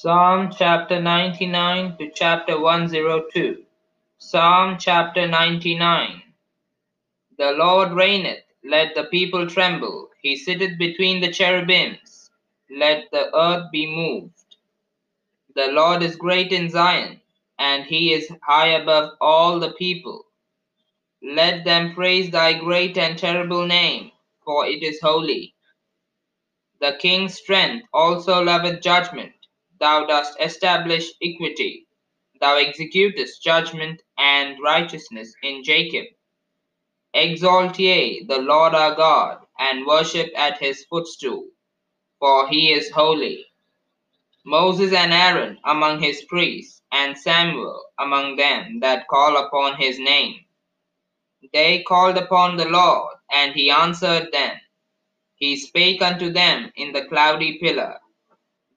Psalm chapter 99 to chapter 102. Psalm chapter 99. The Lord reigneth, let the people tremble. He sitteth between the cherubims, let the earth be moved. The Lord is great in Zion, and he is high above all the people. Let them praise thy great and terrible name, for it is holy. The king's strength also loveth judgment. Thou dost establish equity. Thou executest judgment and righteousness in Jacob. Exalt ye the Lord our God, and worship at his footstool, for he is holy. Moses and Aaron among his priests, and Samuel among them that call upon his name. They called upon the Lord, and he answered them. He spake unto them in the cloudy pillar.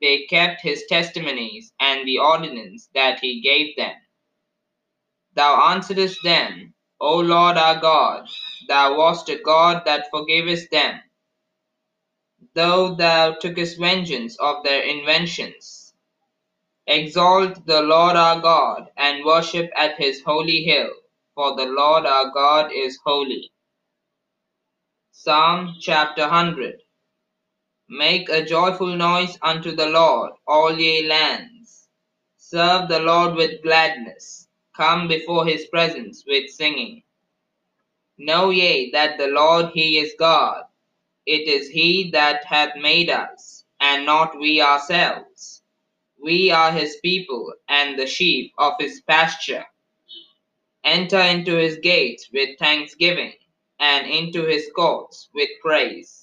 They kept his testimonies and the ordinance that he gave them. Thou answeredst them, O Lord our God, thou wast a God that forgavest them, though thou tookest vengeance of their inventions. Exalt the Lord our God, and worship at his holy hill, for the Lord our God is holy. Psalm chapter 100 Make a joyful noise unto the Lord, all ye lands. Serve the Lord with gladness. Come before his presence with singing. Know ye that the Lord he is God. It is he that hath made us, and not we ourselves. We are his people, and the sheep of his pasture. Enter into his gates with thanksgiving, and into his courts with praise.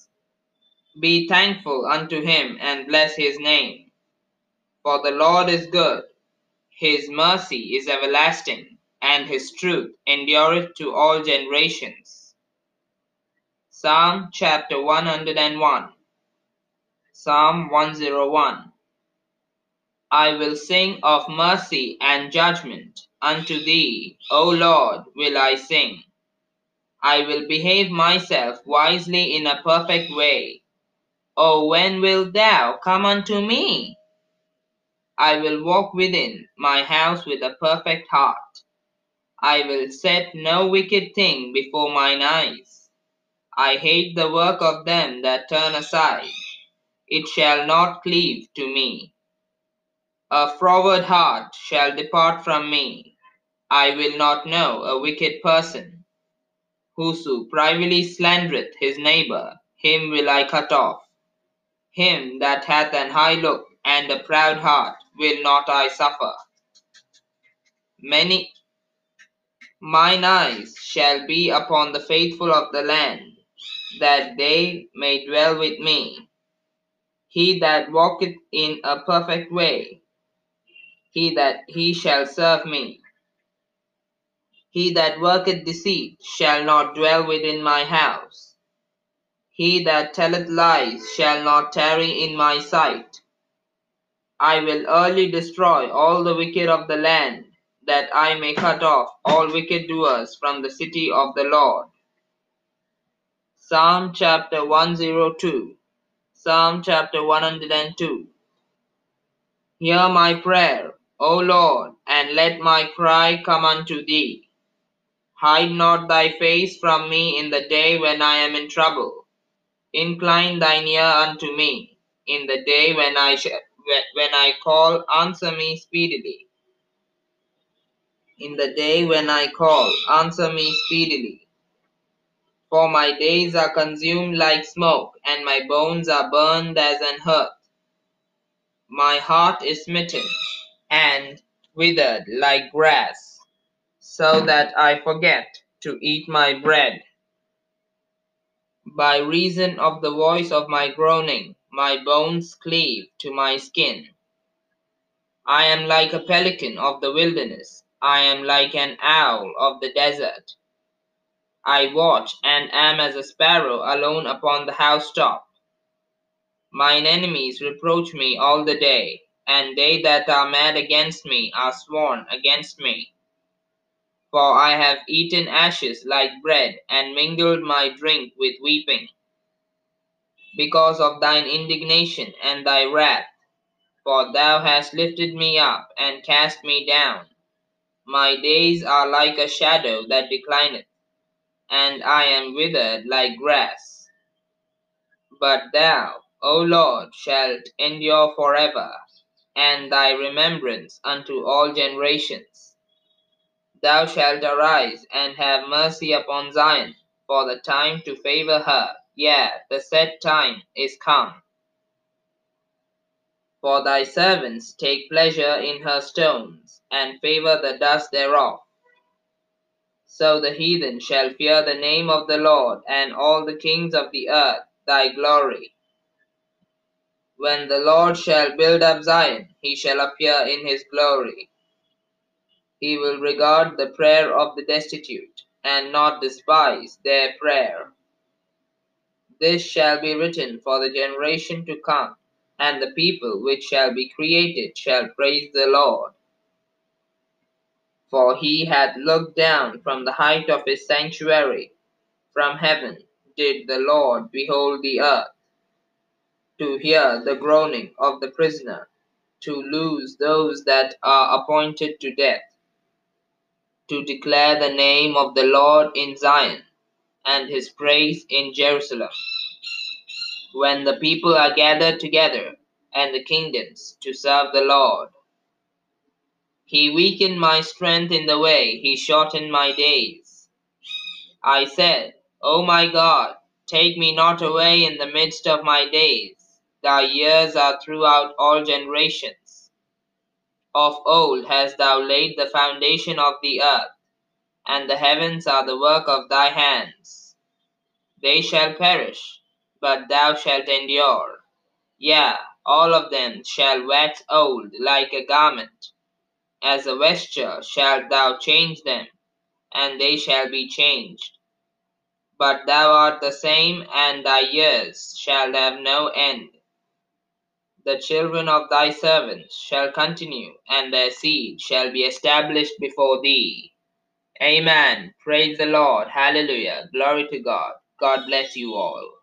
Be thankful unto him and bless his name. For the Lord is good, his mercy is everlasting, and his truth endureth to all generations. Psalm chapter 101. Psalm 101. I will sing of mercy and judgment. Unto thee, O Lord, will I sing. I will behave myself wisely in a perfect way. Oh, when wilt thou come unto me? I will walk within my house with a perfect heart. I will set no wicked thing before mine eyes. I hate the work of them that turn aside. It shall not cleave to me. A froward heart shall depart from me. I will not know a wicked person. Whoso privily slandereth his neighbor, him will I cut off. Him that hath an high look and a proud heart will not I suffer. Many mine eyes shall be upon the faithful of the land, that they may dwell with me. He that walketh in a perfect way, he that he shall serve me. He that worketh deceit shall not dwell within my house. He that telleth lies shall not tarry in my sight. I will early destroy all the wicked of the land, that I may cut off all wicked doers from the city of the Lord. Psalm chapter 102. Psalm chapter 102. Hear my prayer, O Lord, and let my cry come unto thee. Hide not thy face from me in the day when I am in trouble. Incline thine ear unto me in the day when I shall when I call, answer me speedily. In the day when I call, answer me speedily. For my days are consumed like smoke, and my bones are burned as an hearth. My heart is smitten and withered like grass, so that I forget to eat my bread. By reason of the voice of my groaning, my bones cleave to my skin. I am like a pelican of the wilderness. I am like an owl of the desert. I watch and am as a sparrow alone upon the housetop. Mine enemies reproach me all the day, and they that are mad against me are sworn against me. For I have eaten ashes like bread, and mingled my drink with weeping. Because of thine indignation and thy wrath, For thou hast lifted me up and cast me down. My days are like a shadow that declineth, and I am withered like grass. But thou, O Lord, shalt endure forever, and thy remembrance unto all generations. Thou shalt arise and have mercy upon Zion, for the time to favor her, yea, the set time is come. For thy servants take pleasure in her stones, and favor the dust thereof. So the heathen shall fear the name of the Lord, and all the kings of the earth thy glory. When the Lord shall build up Zion, he shall appear in his glory. He will regard the prayer of the destitute, and not despise their prayer. This shall be written for the generation to come and the people which shall be created shall praise the Lord. For he hath looked down from the height of his sanctuary, from heaven did the Lord behold the earth, to hear the groaning of the prisoner, to loose those that are appointed to death, to declare the name of the Lord in Zion, and his praise in Jerusalem when the people are gathered together, and the kingdoms to serve the Lord. He weakened my strength in the way, he shortened my days. I said, O my God, take me not away in the midst of my days. Thy years are throughout all generations. Of old hast thou laid the foundation of the earth, and the heavens are the work of thy hands. They shall perish, but thou shalt endure. Yea, all of them shall wax old like a garment. As a vesture shalt thou change them, and they shall be changed. But thou art the same, and thy years shall have no end. The children of thy servants shall continue, and their seed shall be established before thee. Amen. Praise the Lord. Hallelujah. Glory to God. God bless you all.